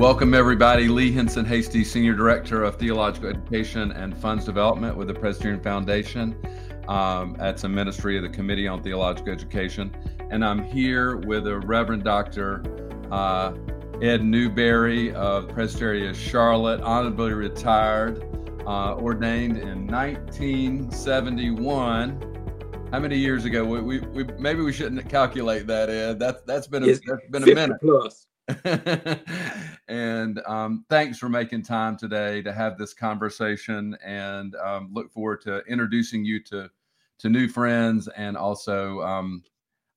Welcome, everybody. Lee Hinson Hasty, Senior Director of Theological Education and Funds Development with the Presbyterian Foundation. Um, that's a ministry of the Committee on Theological Education. And I'm here with a Reverend Dr. Uh, Ed Newberry of Presbyterian Charlotte, honorably retired, uh, ordained in 1971 how many years ago? We, we, we, maybe we shouldn't calculate that, Ed. That's that's been a, that's been a minute plus. and um, thanks for making time today to have this conversation, and um, look forward to introducing you to to new friends, and also um,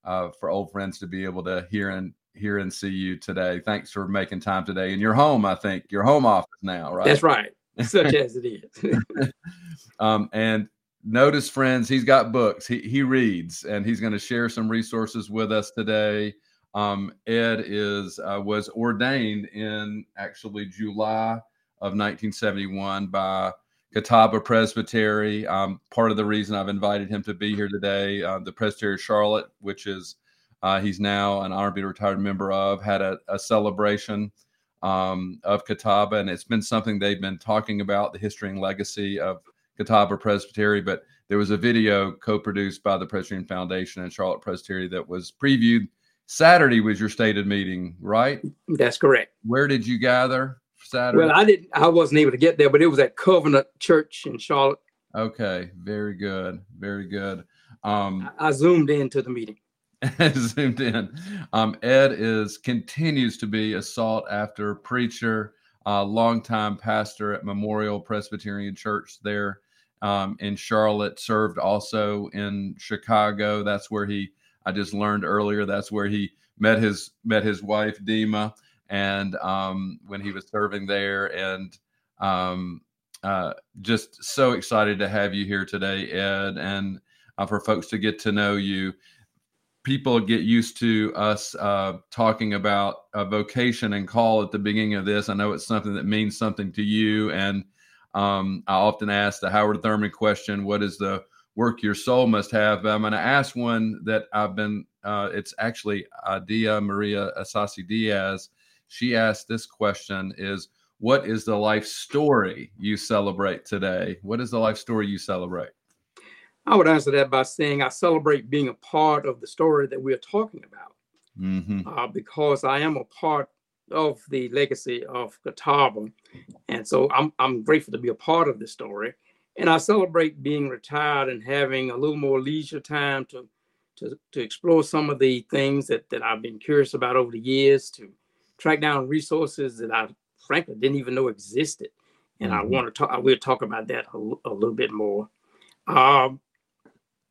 uh, for old friends to be able to hear and hear and see you today. Thanks for making time today in your home. I think your home office now, right? That's right, such as it is. um, and notice, friends, he's got books. He he reads, and he's going to share some resources with us today. Um, Ed is uh, was ordained in actually July of 1971 by Catawba Presbytery. Um, part of the reason I've invited him to be here today, uh, the Presbytery of Charlotte, which is uh, he's now an honorably retired member of, had a, a celebration um, of Catawba, and it's been something they've been talking about the history and legacy of Catawba Presbytery. But there was a video co-produced by the Presbyterian Foundation and Charlotte Presbytery that was previewed Saturday was your stated meeting, right? That's correct. Where did you gather Saturday? Well, I didn't. I wasn't able to get there, but it was at Covenant Church in Charlotte. Okay, very good, very good. Um, I, I zoomed into the meeting. zoomed in. Um, Ed is continues to be a sought after preacher, uh, longtime pastor at Memorial Presbyterian Church there um, in Charlotte. Served also in Chicago. That's where he I just learned earlier that's where he met his met his wife Dima, and um, when he was serving there, and um, uh, just so excited to have you here today, Ed, and uh, for folks to get to know you. People get used to us uh, talking about a vocation and call at the beginning of this. I know it's something that means something to you, and um, I often ask the Howard Thurman question: "What is the work your soul must have. I'm going to ask one that I've been, uh, it's actually Adia Maria Asasi Diaz. She asked this question is, what is the life story you celebrate today? What is the life story you celebrate? I would answer that by saying I celebrate being a part of the story that we're talking about mm-hmm. uh, because I am a part of the legacy of Catawba. And so I'm, I'm grateful to be a part of the story and I celebrate being retired and having a little more leisure time to to, to explore some of the things that, that I've been curious about over the years, to track down resources that I frankly didn't even know existed. And mm-hmm. I want to talk, I will talk about that a, a little bit more. Um,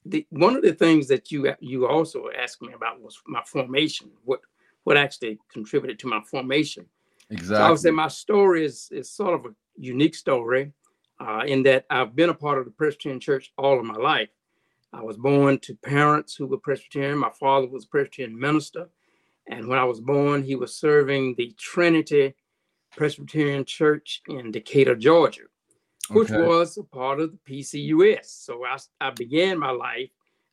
the, one of the things that you you also asked me about was my formation. What what actually contributed to my formation? Exactly. So I would say my story is is sort of a unique story uh, in that I've been a part of the Presbyterian Church all of my life. I was born to parents who were Presbyterian. My father was a Presbyterian minister. And when I was born, he was serving the Trinity Presbyterian Church in Decatur, Georgia, which okay. was a part of the PCUS. So I, I began my life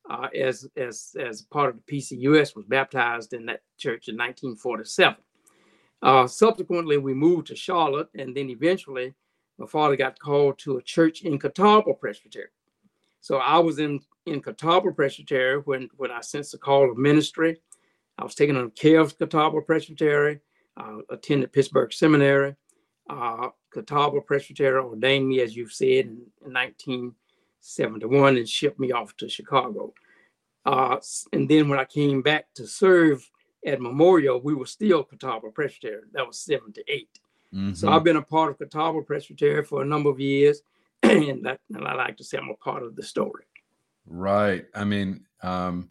uh, as, as, as part of the PCUS, was baptized in that church in 1947. Uh, subsequently, we moved to Charlotte, and then eventually my father got called to a church in Catawba Presbytery. So I was in, in Catawba Presbytery when, when I sensed the call of ministry. I was taken on care of Catawba Presbytery, uh, attended Pittsburgh Seminary. Uh, Catawba Presbytery ordained me, as you've said, in, in 1971 and shipped me off to Chicago. Uh, and then when I came back to serve at Memorial, we were still Catawba Presbytery. That was 78. Mm-hmm. So I've been a part of Catawba Presbytery for a number of years, and, that, and I like to say I'm a part of the story. Right. I mean, um,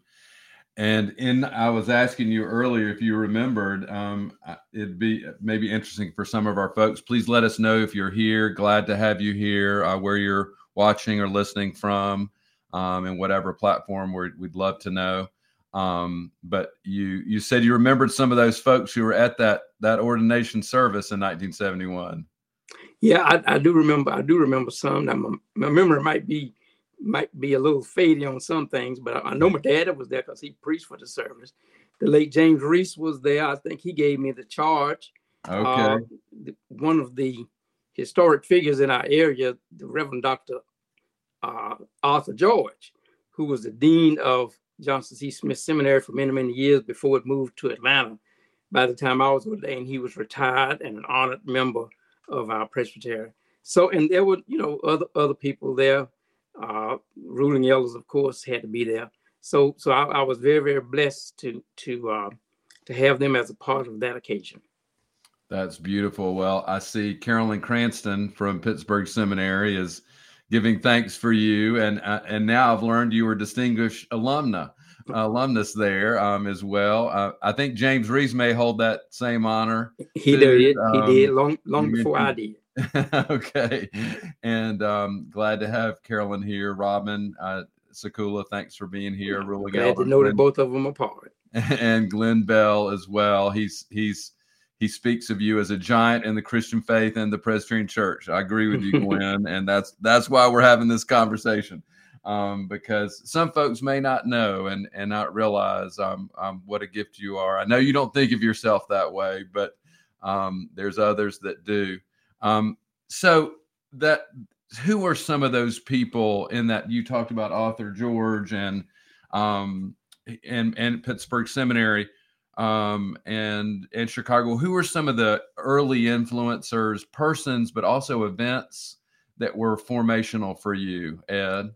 and in I was asking you earlier if you remembered. Um, it'd be maybe interesting for some of our folks. Please let us know if you're here. Glad to have you here. Uh, where you're watching or listening from, um, and whatever platform we'd love to know. Um, but you you said you remembered some of those folks who were at that that ordination service in 1971. Yeah, I, I do remember. I do remember some. Now, my, my, memory might be might be a little fading on some things, but I, I know my dad was there because he preached for the service. The late James Reese was there. I think he gave me the charge Okay. Uh, one of the historic figures in our area, the Reverend Dr. Uh, Arthur George, who was the dean of Johnson C. Smith Seminary for many, many years before it moved to Atlanta. By the time I was ordained, he was retired and an honored member of our presbytery. So, and there were, you know, other other people there. Uh, ruling elders, of course, had to be there. So, so I, I was very, very blessed to to uh, to have them as a part of that occasion. That's beautiful. Well, I see Carolyn Cranston from Pittsburgh Seminary is giving thanks for you, and uh, and now I've learned you were distinguished alumna alumnus there um, as well. Uh, I think James Reese may hold that same honor. He too. did. Um, he did long long before I did. okay, and um, glad to have Carolyn here. Robin uh, Sakula, thanks for being here. Really glad to know that both of them apart. And Glenn Bell as well. He's he's he speaks of you as a giant in the Christian faith and the Presbyterian Church. I agree with you, Gwen, and that's that's why we're having this conversation um, because some folks may not know and and not realize um, um, what a gift you are. I know you don't think of yourself that way, but um, there's others that do. Um, so that who are some of those people in that you talked about Arthur George and um, and and Pittsburgh Seminary um, and and Chicago. Who were some of the early influencers, persons, but also events that were formational for you, Ed?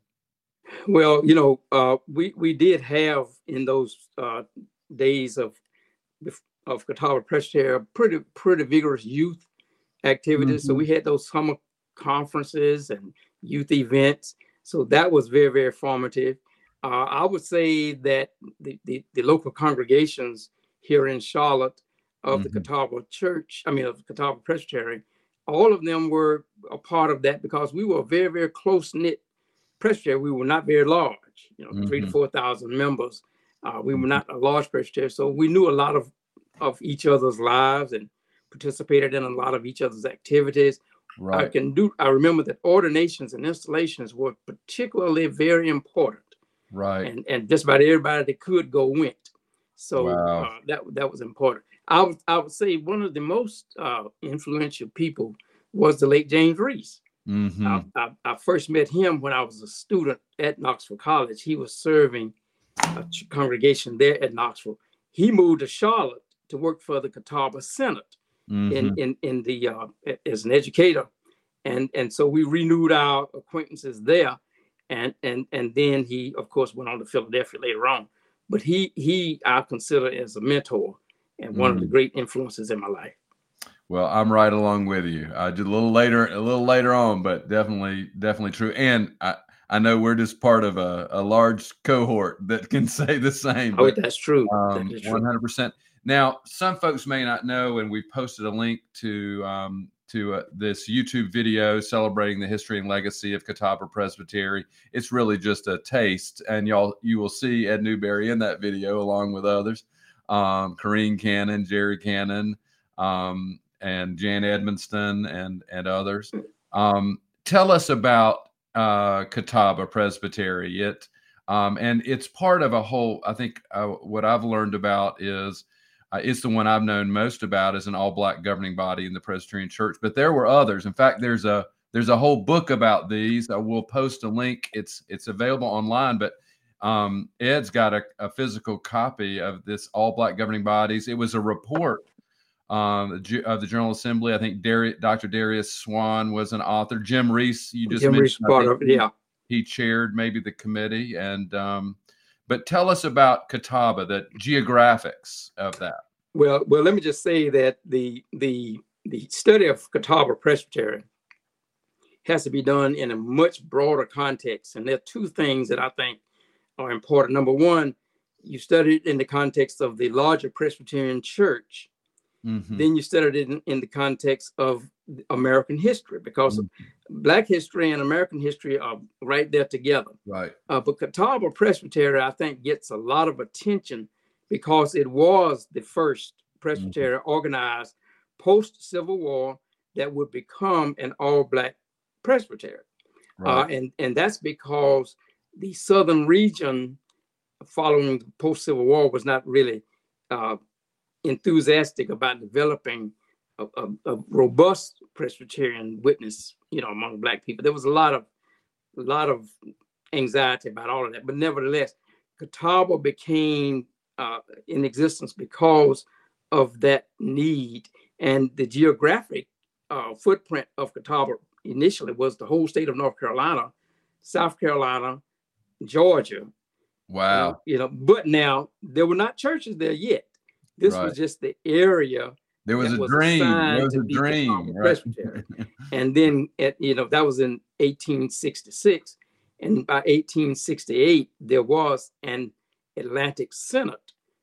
Well, you know, uh, we we did have in those uh, days of of Catawba Presbytery pretty pretty vigorous youth activities. Mm-hmm. So we had those summer conferences and youth events. So that was very very formative. Uh, I would say that the, the, the local congregations here in Charlotte of mm-hmm. the Catawba Church, I mean, of Catawba Presbytery, all of them were a part of that because we were a very, very close knit presbytery. We were not very large, you know, mm-hmm. three to mm-hmm. 4,000 members. Uh, we were mm-hmm. not a large presbytery. So we knew a lot of, of each other's lives and participated in a lot of each other's activities. Right. I can do, I remember that ordinations and installations were particularly very important. Right. And, and just about everybody that could go went. So wow. uh, that that was important. I would I would say one of the most uh, influential people was the late James Reese. Mm-hmm. I, I, I, first met him when I was a student at Knoxville College. He was serving a congregation there at Knoxville. He moved to Charlotte to work for the Catawba Synod mm-hmm. in in in the uh, as an educator, and and so we renewed our acquaintances there, and and and then he of course went on to Philadelphia later on but he he I consider as a mentor and one mm. of the mm. great influences in my life. Well, I'm right along with you. I did a little later, a little later on, but definitely, definitely true. And I, I know we're just part of a, a large cohort that can say the same. Oh, but, that's true. Um, that 100%. Now, some folks may not know, and we posted a link to um, to uh, this YouTube video celebrating the history and legacy of Catawba Presbytery. It's really just a taste, and y'all you will see Ed Newberry in that video along with others, um, Cannon, Jerry Cannon, um, and Jan Edmonston, and and others. Um, tell us about uh, Catawba Presbytery. It um, and it's part of a whole. I think uh, what I've learned about is uh, it's the one I've known most about as an all black governing body in the Presbyterian Church. But there were others. In fact, there's a there's a whole book about these. I will post a link. It's it's available online, but um, Ed's got a, a, physical copy of this all black governing bodies. It was a report um, of the General Assembly. I think Dr. Darius Swann was an author. Jim Reese, you just Jim mentioned, Reese yeah, he chaired maybe the committee and um, but tell us about Catawba, the geographics of that. Well, well, let me just say that the the the study of Catawba Presbytery has to be done in a much broader context, and there are two things that I think are important. Number one, you study it in the context of the larger Presbyterian Church. Mm-hmm. Then you studied it in, in the context of American history because mm-hmm. Black history and American history are right there together. Right. Uh, but Catawba Presbytery, I think, gets a lot of attention because it was the first presbytery mm-hmm. organized post Civil War that would become an all Black presbytery. Uh, right. Uh, and, and that's because the southern region following the post Civil War was not really uh, enthusiastic about developing a, a, a, robust Presbyterian witness, you know, among black people. There was a lot of a lot of anxiety about all of that, but nevertheless, Catawba became uh, in existence because of that need and the geographic uh, footprint of Catawba initially was the whole state of North Carolina, South Carolina, Georgia. Wow. Uh, you know, but now there were not churches there yet. This right. was just the area. There was a was dream. There was a dream. Right. and then, at, you know, that was in 1866. And by 1868, there was an Atlantic Synod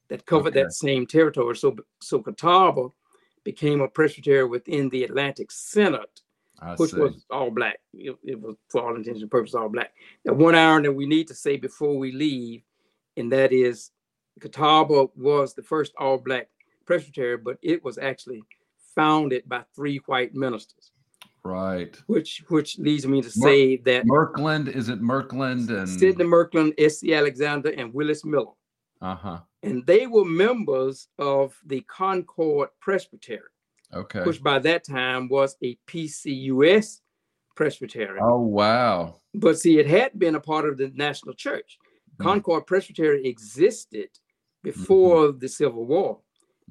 that covered okay. that same territory. So, so Catawba became a presbytery within the Atlantic Synod, I which see. was all black. It, it, was, for all intents and purposes, all black. Now, one iron that we need to say before we leave, and that is Catawba was the first all black presbytery, but it was actually founded by three white ministers. Right. Which which leads me to say Mer- that Murkland is it Murkland and Sidney Murkland, S.C. Alexander, and Willis Miller. Uh-huh. And they were members of the Concord Presbytery. Okay. Which by that time was a PCUS Presbytery. Oh wow. But see, it had been a part of the national church. Mm-hmm. Concord Presbytery existed before mm-hmm. the Civil War.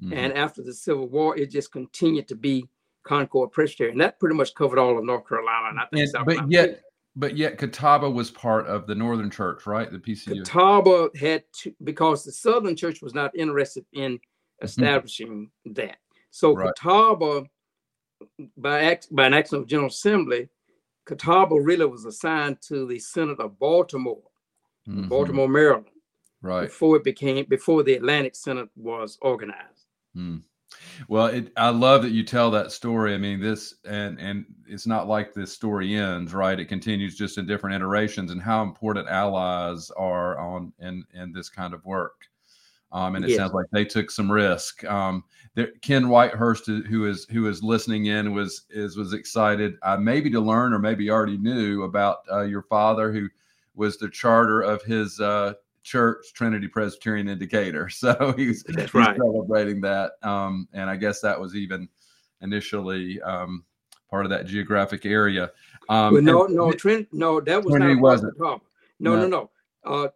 Mm-hmm. And after the Civil War, it just continued to be Concord Presbytery. And that pretty much covered all of North Carolina. And I think and, South but Carolina. yet but yet Catawba was part of the Northern Church, right? The PCU. Catawba had to because the Southern Church was not interested in mm-hmm. establishing mm-hmm. that. So right. Catawba, by act, by an action of General Assembly, Catawba really was assigned to the Synod of Baltimore, mm-hmm. Baltimore, Maryland. Right. Before it became before the Atlantic Synod was organized. Mm. Well, it, I love that you tell that story. I mean, this and and it's not like this story ends, right? It continues just in different iterations, and how important allies are on in in this kind of work. Um, and it yes. sounds like they took some risk. Um, there, Ken Whitehurst, who is who is listening in, was is was excited, uh, maybe to learn or maybe already knew about uh, your father, who was the charter of his uh, church Trinity Presbyterian in Decatur. So he's, he's right. celebrating that. Um, and I guess that was even initially um, part of that geographic area. Um, well, no, no, Trent, no, that was Trinity not wasn't. No, no, no, no. Uh,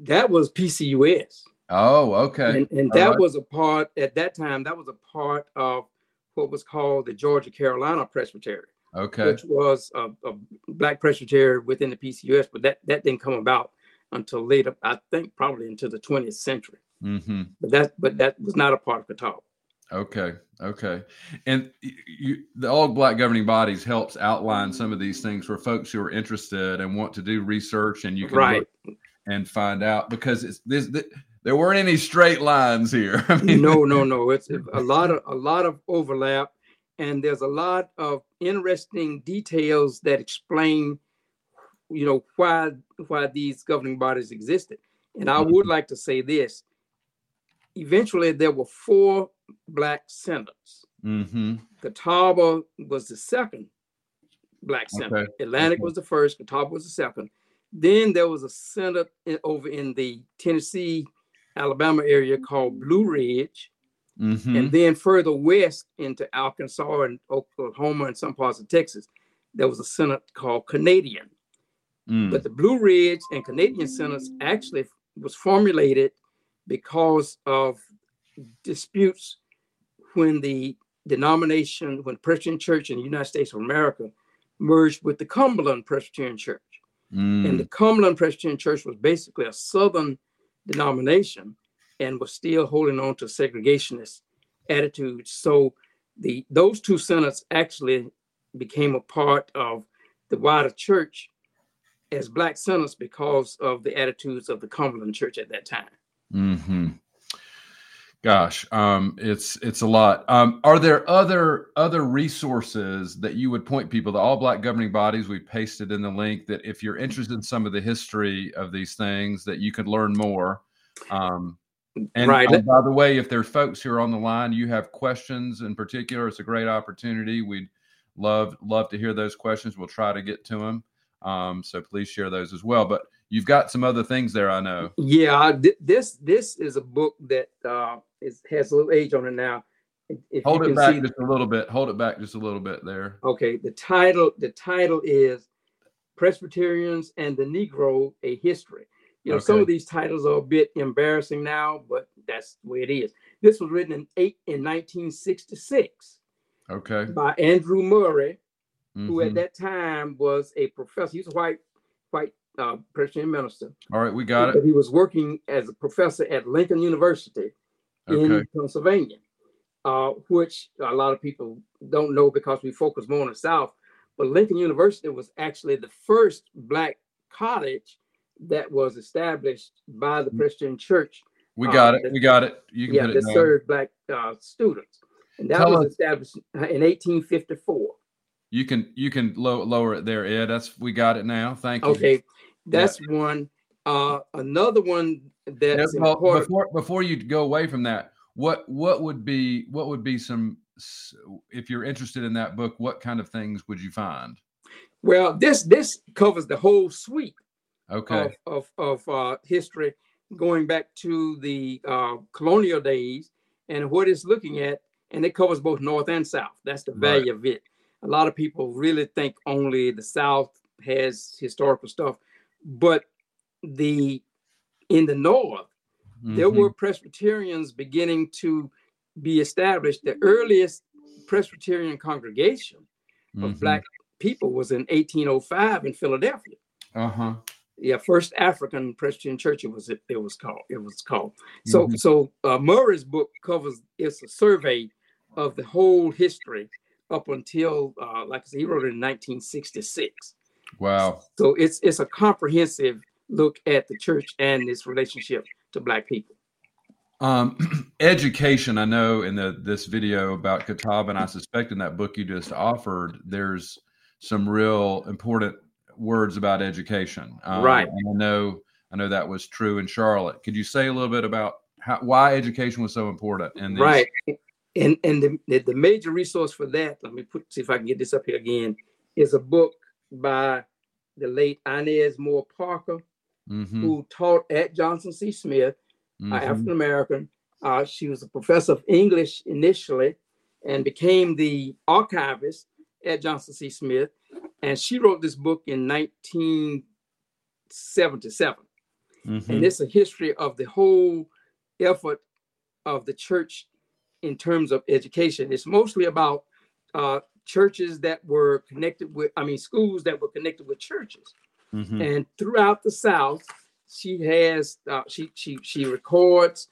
that was PCUS. Oh, okay. And, and that right. was a part at that time. That was a part of what was called the Georgia Carolina Presbytery. Okay. Which was a, a black presbytery within the PCUS, but that that didn't come about until later, I think probably into the 20th century. Mm-hmm. But that but that was not a part of Catawba. Okay, okay, and you, the all black governing bodies helps outline some of these things for folks who are interested and want to do research, and you can right. and find out because it's this, this there weren't any straight lines here. I mean, no, no, no. It's a lot of a lot of overlap, and there's a lot of interesting details that explain you know why why these governing bodies existed. And I would like to say this: eventually, there were four black synods. Mm-hmm. Catawba was the second black synod. Okay. Atlantic okay. was the first. Catawba was the second. Then there was a synod in, over in the Tennessee, Alabama area called Blue Ridge. Mm-hmm. And then further west into Arkansas and Oklahoma and some parts of Texas, there was a synod called Canadian. Mm. But the Blue Ridge and Canadian Synods actually was formulated because of disputes when the denomination, when Presbyterian Church in the United States of America merged with the Cumberland Presbyterian Church. Mm. And the Cumberland Presbyterian Church was basically a Southern denomination and was still holding on to segregationist attitudes. So the those two synods actually became a part of the wider church as black synods because of the attitudes of the Cumberland Church at that time. Hmm. Gosh, um, it's it's a lot. Um, are there other other resources that you would point people to? All black governing bodies. We pasted in the link that if you're interested in some of the history of these things, that you could learn more. Um, and right. Um, by the way, if there are folks who are on the line, you have questions in particular, it's a great opportunity. We'd love love to hear those questions. We'll try to get to them. Um, so please share those as well. But you've got some other things there, I know. Yeah, this this is a book that uh, is, has a little age on it now. If Hold you it can back see- just a little bit. Hold it back just a little bit there. Okay, the title the title is Presbyterians and the Negro: A History. You know, some of these titles are a bit embarrassing now, but that's the way it is. This was written in eight in 1966 Okay. by Andrew Murray, who at Mhm. that time was a professor. He was a white white uh, Presbyterian minister, All right, we got but it. he was working as a professor at Lincoln University in Okay. Pennsylvania, uh, which a lot of people don't know because we focus more on the South. But Lincoln University was actually the first Black college that was established by the Christian Church. We uh, got it. the- We got it. You can yeah, it that served Black uh, students. And that Tell was us- established in 1854. You can you can low, lower it there, Ed. That's we got it now. Thank you. Okay, that's one. Uh, another one Yeah, that's well, important. before before you go away from that, what what would be what would be some if you're interested in that book? What kind of things would you find? Well, this this covers the whole suite Okay. of of, of uh, history going back to the uh, colonial days and what it's looking at, and it covers both North and South. That's the Right. value of it. A lot of people really think only the South has historical stuff, but the in the North there Mhm. were Presbyterians beginning to be established. The earliest Presbyterian congregation of Mhm. Black people was in 1805 in Philadelphia. Uh-huh. Yeah, first African Presbyterian church. It was it, it was called. It was called. So Mhm. so uh, Murray's book covers. It's a survey of the whole history up until, uh, like I said, he wrote it in 1966. Wow. So it's it's a comprehensive look at the church and its relationship to Black people. Um, education. I know in the this video about Catawba, and I suspect in that book you just offered, there's some real important words about education. Um, Right. And I know I know that was true in Charlotte. Could you say a little bit about how, why education was so important? In these, Right. And and the, the, major resource for that, let me put see if I can get this up here again, is a book by the late Inez Moore Parker, Mhm, who taught at Johnson C. Smith, mhm. uh, African American. Uh, she was a professor of English initially and became the archivist at Johnson C. Smith. And she wrote this book in 1977. Mhm. and it's a history of the whole effort of the church in terms of education. It's mostly about uh, churches that were connected with, I mean, schools that were connected with churches. Mhm. And throughout the South, she has uh, she she she records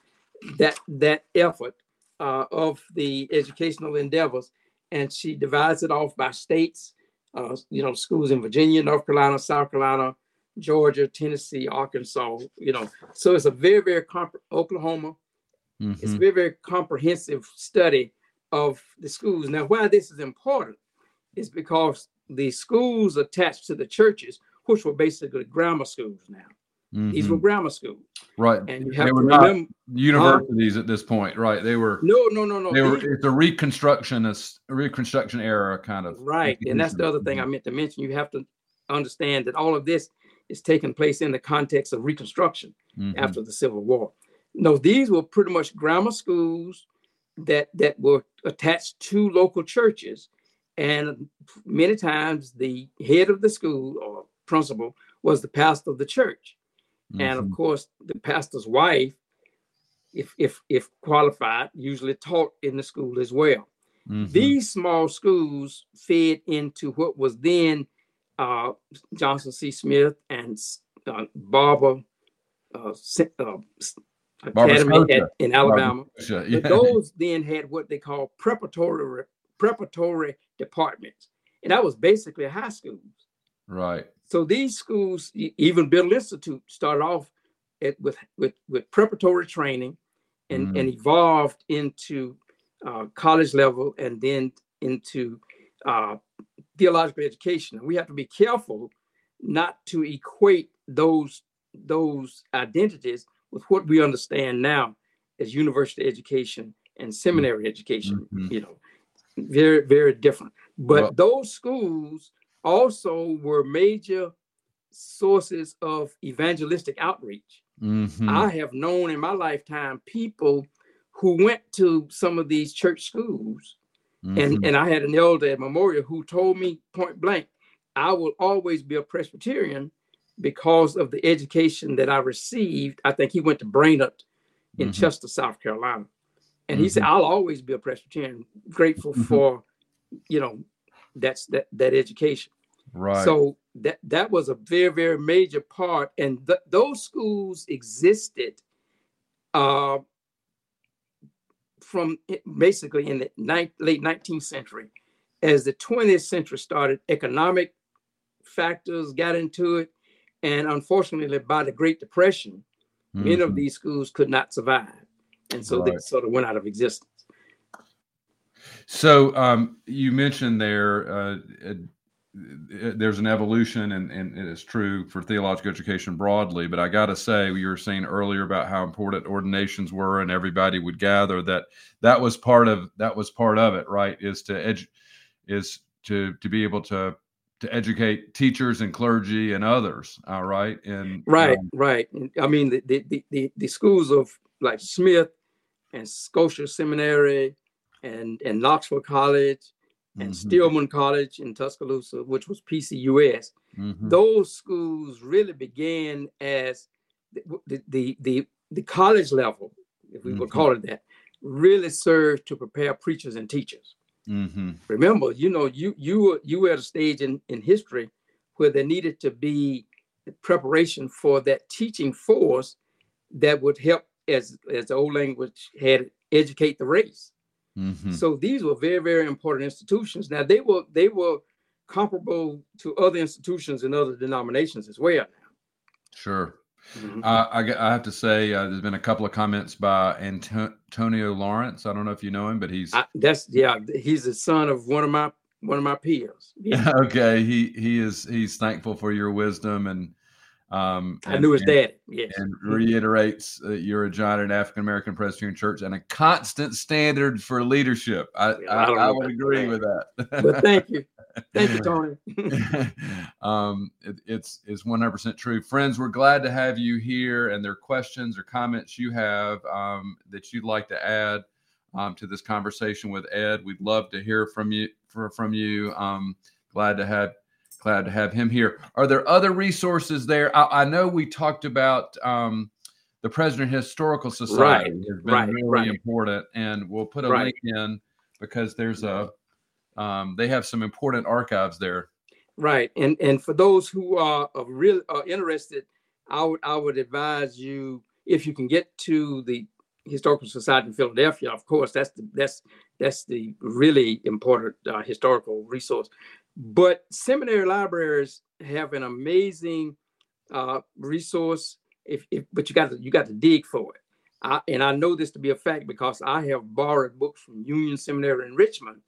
that that effort uh, of the educational endeavors, and she divides it off by states. Uh, you know, schools in Virginia, North Carolina, South Carolina, Georgia, Tennessee, Arkansas. You know, so it's a very very comp- Oklahoma. It's a very very comprehensive study of the schools. Now, why this is important is because the schools attached to the churches, which were basically grammar schools now. These were grammar schools, right. and you They have to were not remember. universities at this point, right? They were. No, no, no, no. They were. It's a reconstructionist, a reconstruction era kind of. right, and that's the other thing I meant to mention. You have to understand that all of this is taking place in the context of Reconstruction. Mhm. after the Civil War. No, these were pretty much grammar schools that that were attached to local churches, and many times the head of the school or principal was the pastor of the church, and of Mhm. course the pastor's wife, if if if qualified, usually taught in the school as well. Mhm. These small schools fed into what was then uh, Johnson C. Smith and uh, Barber uh, uh, Academy at, in Alabama. Yeah. But those then had what they call preparatory preparatory departments, and that was basically high schools. right. So these schools, even Biddle Institute, started off at, with, with with preparatory training, and Mhm. and evolved into uh, college level, and then into uh, theological education. We have to be careful not to equate those those identities with what we understand now as university education and seminary education. Mhm. You know, very very different. But Well- those schools also were major sources of evangelistic outreach. Mhm. I have known in my lifetime people who went to some of these church schools. Mhm. And, and I had an elder at Memorial who told me point blank, I will always be a Presbyterian because of the education that I received. I think he went to Brainerd in Mhm. Chester, South Carolina. And he said, Mhm. I'll always be a Presbyterian, grateful Mhm. for, you know, that's that that education. Right. So that that was a very very major part, and th- those schools existed uh, from basically in the ninth, late 19th century. As the 20th century started, economic factors got into it, and unfortunately, by the Great Depression, many of Mhm. these schools could not survive, and so they sort of went out of existence. So um, you mentioned there uh, there's an evolution, and, and it is true for theological education broadly. But I got to say, you were saying earlier about how important ordinations were, and everybody would gather. That that was part of that was part of it, right? Is to edu- is to to be able to to educate teachers and clergy and others. All right, and Right, um, right. I mean, the, the, the, the, the schools of like Smith and Scotia Seminary and, and Knoxville College and mhm, Stillman College in Tuscaloosa, which was PCUS, mhm, those schools really began as the, the, the, the, college level, if we would Mhm. call it that, really served to prepare preachers and teachers. mhm, Remember, you know, you you were you were at a stage in, in history where there needed to be preparation for that teaching force that would help, as as the old language had educate the race. Mhm. So these were very very important institutions. Now they were they were comparable to other institutions in other denominations as well. Sure. Mhm. Uh, I, I have to say, uh, there's been a couple of comments by Antonio Lawrence. I don't know if you know him, but he's I, that's yeah. He's the son of one of my one of my peers. Yeah, okay. He he is he's thankful for your wisdom and um I and- knew his and- daddy. Yes. and reiterates that you're a giant African American Presbyterian church and a constant standard for leadership. I Yeah, I, I I would agree that. with that. But thank you, thank you, Tony. um, it, it's it's 100% true. Friends, we're glad to have you here, and there are questions or comments you have um, that you'd like to add um, to this conversation with Ed. We'd love to hear from you. For, from you, um, glad to have glad to have him here. Are there other resources there? I, I know we talked about um, the Presbyterian Historical Society been right, really right. important, and we'll put a Right. link in because there's a um, they have some important archives there. Right, and and for those who are of real are interested, I would I would advise you if you can get to the Historical Society in Philadelphia. Of course, that's the that's that's the really important uh, historical resource. But seminary libraries have an amazing uh, resource. If, if but you got to you got to dig for it. I, and I know this to be a fact because I have borrowed books from Union Seminary in Richmond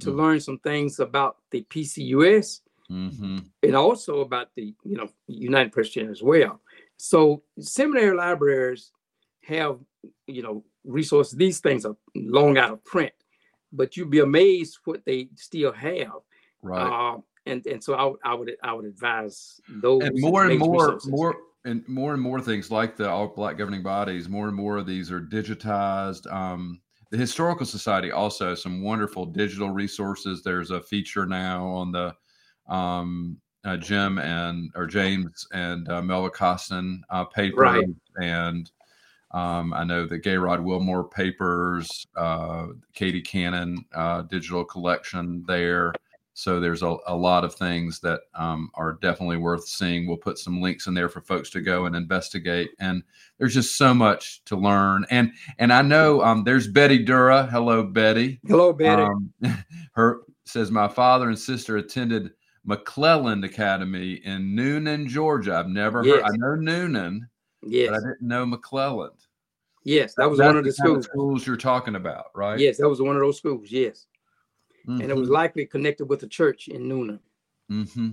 to Mhm. learn some things about the PCUS Mm-hmm. and also about the you know United Presbyterian as well. So seminary libraries have you know resources. These things are long out of print, but you'd be amazed what they still have. Right. Uh, and and so I, would- I would I would advise those and more and more, resources. more and more and more things like the all black governing bodies. More and more of these are digitized. Um, the historical society also has some wonderful digital resources. There's a feature now on the um, uh, Jim and or James and uh, Melva Costen uh, paper, Right. and um, I know the Gayraud Wilmore papers, uh, Katie Cannon uh, digital collection there. So there's a, a lot of things that um, are definitely worth seeing. We'll put some links in there for folks to go and investigate. And there's just so much to learn. And and I know um, there's Betty Dura. Hello, Betty. Hello, Betty. Um, her says my father and sister attended McClelland Academy in Newnan, Georgia. I've never heard. I know Newnan, yes, but I didn't know McClelland. yes, that was That's one of the kind schools. schools you're talking about, right? Yes, that was one of those schools. Yes, and it was Mhm. likely connected with the church in Newnan. hmm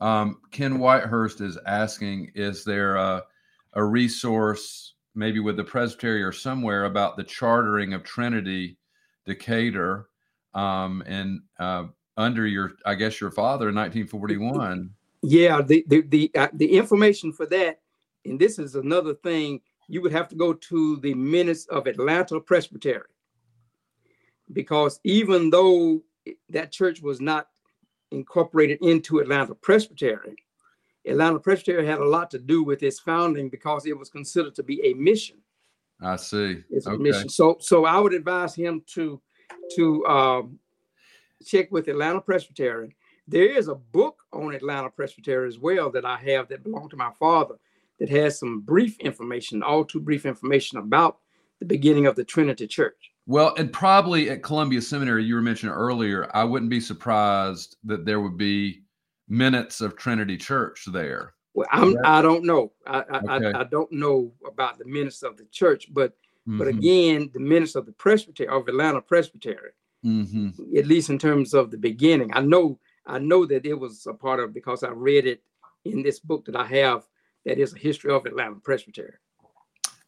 Um, Ken Whitehurst is asking, is there a, a resource, maybe with the presbytery or somewhere, about the chartering of Trinity Decatur um, and uh, under your, I guess, your father in 1941? Yeah, the the the uh, the information for that, and this is another thing you would have to go to the minutes of Atlanta Presbytery because even though that church was not incorporated into Atlanta Presbytery, Atlanta Presbytery had a lot to do with its founding because it was considered to be a mission. I see. It's okay. a mission. So, so I would advise him to to um, check with Atlanta Presbytery. There is a book on Atlanta Presbytery as well that I have that belonged to my father that has some brief information, all too brief information about the beginning of the Trinity Church. Well, and probably at Columbia Seminary, you were mentioning earlier, I wouldn't be surprised that there would be minutes of Trinity Church there. Well, I'm, I don't know. I, okay. I, I, don't know about the minutes of the church, but mm-hmm. but again, the minutes of the Presbytery of Atlanta Presbytery, mm-hmm. at least in terms of the beginning, I know I know that it was a part of because I read it in this book that I have that is a history of Atlanta Presbytery.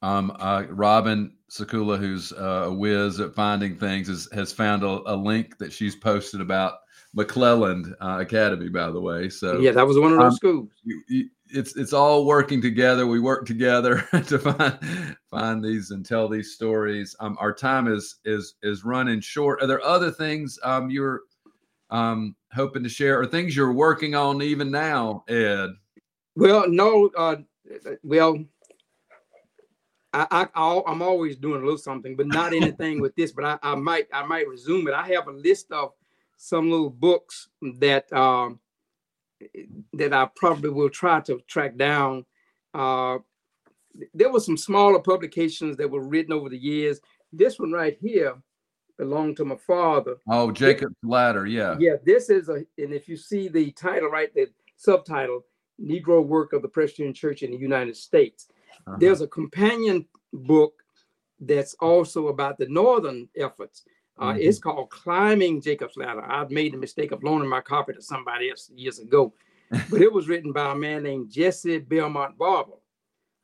Um, uh, Robin Sakula, who's uh, a whiz at finding things, has, has found a, a link that she's posted about McClelland uh, Academy, by the way. So yeah, that was one of those um, schools. You, you, it's it's all working together. We work together to find find these and tell these stories. Um, our time is is is running short. Are there other things um, you're um, hoping to share, or things you're working on even now, Ed? Well, no. Uh, well, I, I I'm always doing a little something, but not anything with this. But I, I might I might resume it. I have a list of some little books that um, that I probably will try to track down. Uh, there were some smaller publications that were written over the years. This one right here belonged to my father. Oh, Jacob's Ladder, yeah. Yeah, this is a, and if you see the title right, the subtitle, Negro Work of the Presbyterian Church in the United States. Uh-huh. There's a companion book that's also about the northern efforts. Uh, mm-hmm. It's called Climbing Jacob's Ladder. I've made the mistake of loaning my copy to somebody else years ago, but it was written by a man named Jesse Belmont Barber,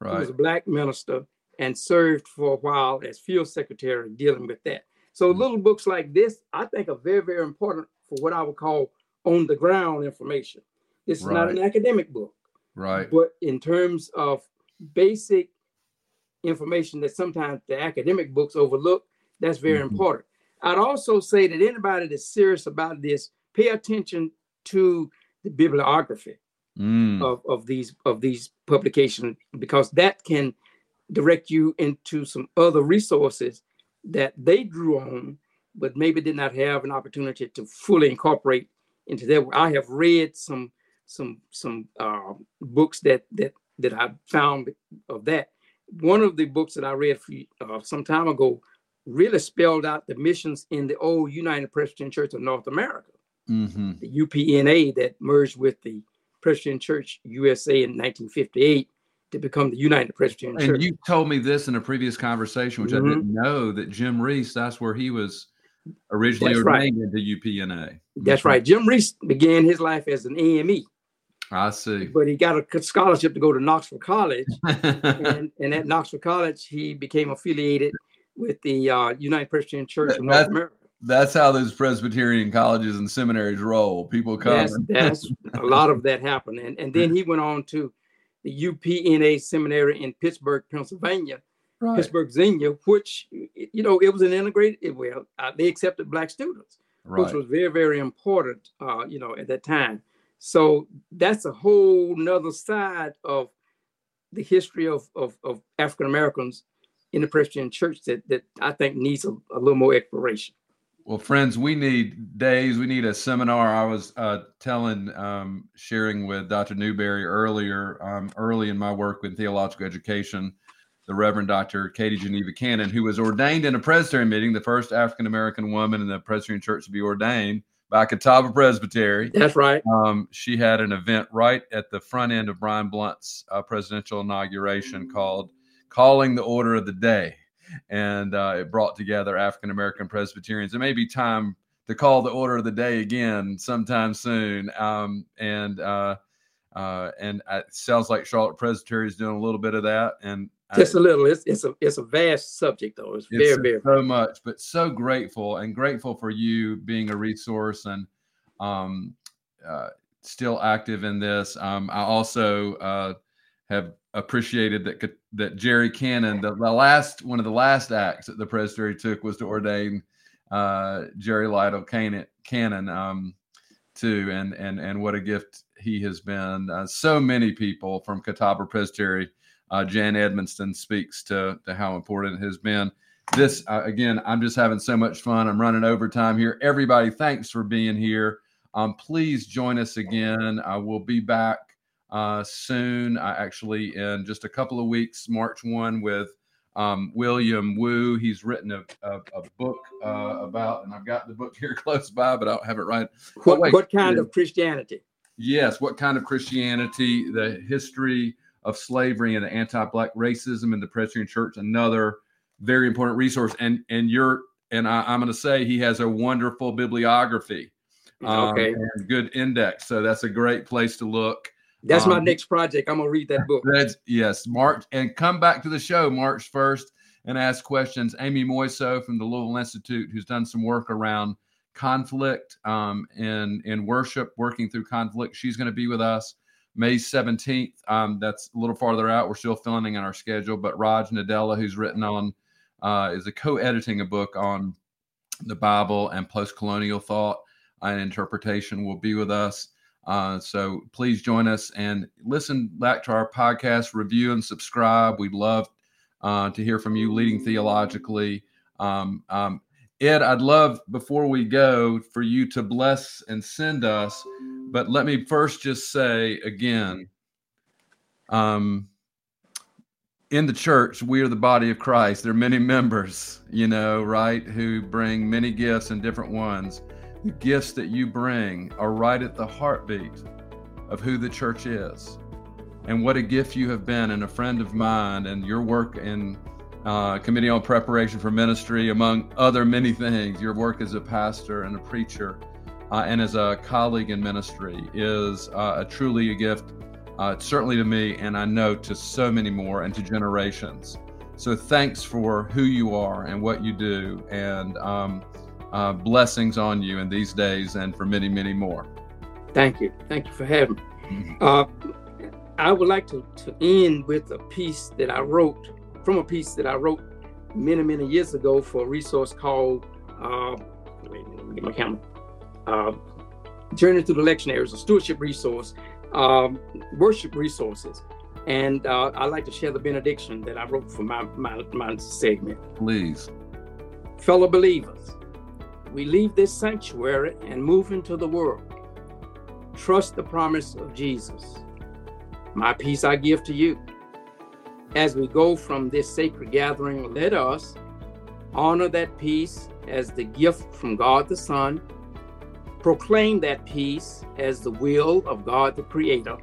right. who was a black minister and served for a while as field secretary dealing with that. So mm-hmm. little books like this, I think, are very, very important for what I would call on the ground information. This is right. not an academic book, right? But in terms of basic information that sometimes the academic books overlook, that's very mm-hmm. important. I'd also say that anybody that's serious about this, pay attention to the bibliography mm. of, of these of these publications because that can direct you into some other resources that they drew on, but maybe did not have an opportunity to fully incorporate into their work. I have read some some some uh, books that that that I found of that. One of the books that I read for, uh, some time ago really spelled out the missions in the old United Presbyterian Church of North America, mm-hmm. the UPNA that merged with the Presbyterian Church USA in 1958 to become the United Presbyterian and Church. And you told me this in a previous conversation, which mm-hmm. I didn't know that Jim Reese, that's where he was originally that's ordained right. into UPNA. That's right. Jim Reese began his life as an AME. I see. But he got a scholarship to go to Knoxville College. and, and at Knoxville College, he became affiliated with the uh, United Presbyterian Church of North America. That's how those Presbyterian colleges and seminaries roll. People come. That's, that's a lot of that happened. And, and then he went on to the UPNA seminary in Pittsburgh, Pennsylvania, right. Pittsburgh Xenia, which, you know, it was an integrated, well, uh, they accepted Black students, right. which was very, very important, uh, you know, at that time. So that's a whole nother side of the history of, of, of African Americans in the Presbyterian Church that that I think needs a, a, little more exploration. Well, friends, we need days. We need a seminar. I was uh, telling, um, sharing with Dr. Newberry earlier, um, early in my work with theological education, the Reverend Dr. Katie Geneva Cannon, who was ordained in a Presbyterian meeting, the first African American woman in the Presbyterian Church to be ordained by Catawba Presbytery. That's right. Um, she had an event right at the front end of Brian Blount's uh, presidential inauguration called calling the order of the day. And uh, it brought together African American Presbyterians. It may be time to call the order of the day again sometime soon. Um, and uh, uh, and it sounds like Charlotte Presbytery is doing a little bit of that. And just a little. It's it's a it's a vast subject though. It's, it's very very so much, but so grateful and grateful for you being a resource and um, uh, still active in this. Um, I also uh, have appreciated that that Jerry Cannon, the, the, last one of the last acts that the presbytery took was to ordain uh, Jerry Lytle Cannon, Cannon um, too, and and and what a gift he has been. Uh, so many people from Catawba Presbytery. Uh, Jan Edmiston speaks to to how important it has been. This uh, again, I'm just having so much fun. I'm running overtime here. Everybody, thanks for being here. Um, please join us again. I will be back uh, soon. I actually in just a couple of weeks, March one, with um, William Yoo. He's written a, a, a book uh, about, and I've got the book here close by, but I don't have it right. What, wait, what kind of Christianity? Yes, what kind of Christianity? The history of slavery and the anti-black racism in the Presbyterian Church. Another very important resource, and and you're and I, am going to say he has a wonderful bibliography um, okay. and good index. So that's a great place to look. That's um, my next project. I'm gonna read that book. That's yes, March and come back to the show March 1st and ask questions. Amy Moiso from the Louisville Institute, who's done some work around conflict um, in in worship, working through conflict. She's going to be with us May 17th. Um, that's a little farther out. We're still filling in our schedule, but Raj Nadella, who's written on, uh, is a co-editing a book on the Bible and post-colonial thought and interpretation will be with us. Uh, so please join us and listen back to our podcast, review and subscribe. We'd love uh, to hear from you leading theologically. Um, um, Ed, I'd love before we go for you to bless and send us, but let me first just say again um, in the church, we are the body of Christ. There are many members, you know, right, who bring many gifts and different ones. The gifts that you bring are right at the heartbeat of who the church is. And what a gift you have been, and a friend of mine, and your work in uh, Committee on Preparation for Ministry, among other many things. Your work as a pastor and a preacher uh, and as a colleague in ministry is uh, a truly a gift, uh, certainly to me, and I know to so many more and to generations. So thanks for who you are and what you do. And um, uh, blessings on you in these days and for many, many more. Thank you. Thank you for having me. Mm-hmm. Uh, I would like to, to end with a piece that I wrote from a piece that I wrote many, many years ago for a resource called, uh, wait a minute, let me get my camera, uh, Journey through the Lectionaries, a stewardship resource, um, worship resources. And uh, I'd like to share the benediction that I wrote for my, my, my segment. Please. Fellow believers, we leave this sanctuary and move into the world. Trust the promise of Jesus. My peace I give to you. As we go from this sacred gathering, let us honor that peace as the gift from God the Son, proclaim that peace as the will of God the Creator,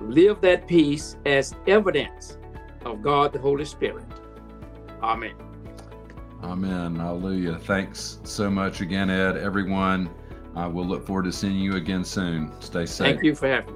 live that peace as evidence of God the Holy Spirit. Amen. Amen. Hallelujah. Thanks so much again, Ed. Everyone, uh, we'll look forward to seeing you again soon. Stay safe. Thank you for having me.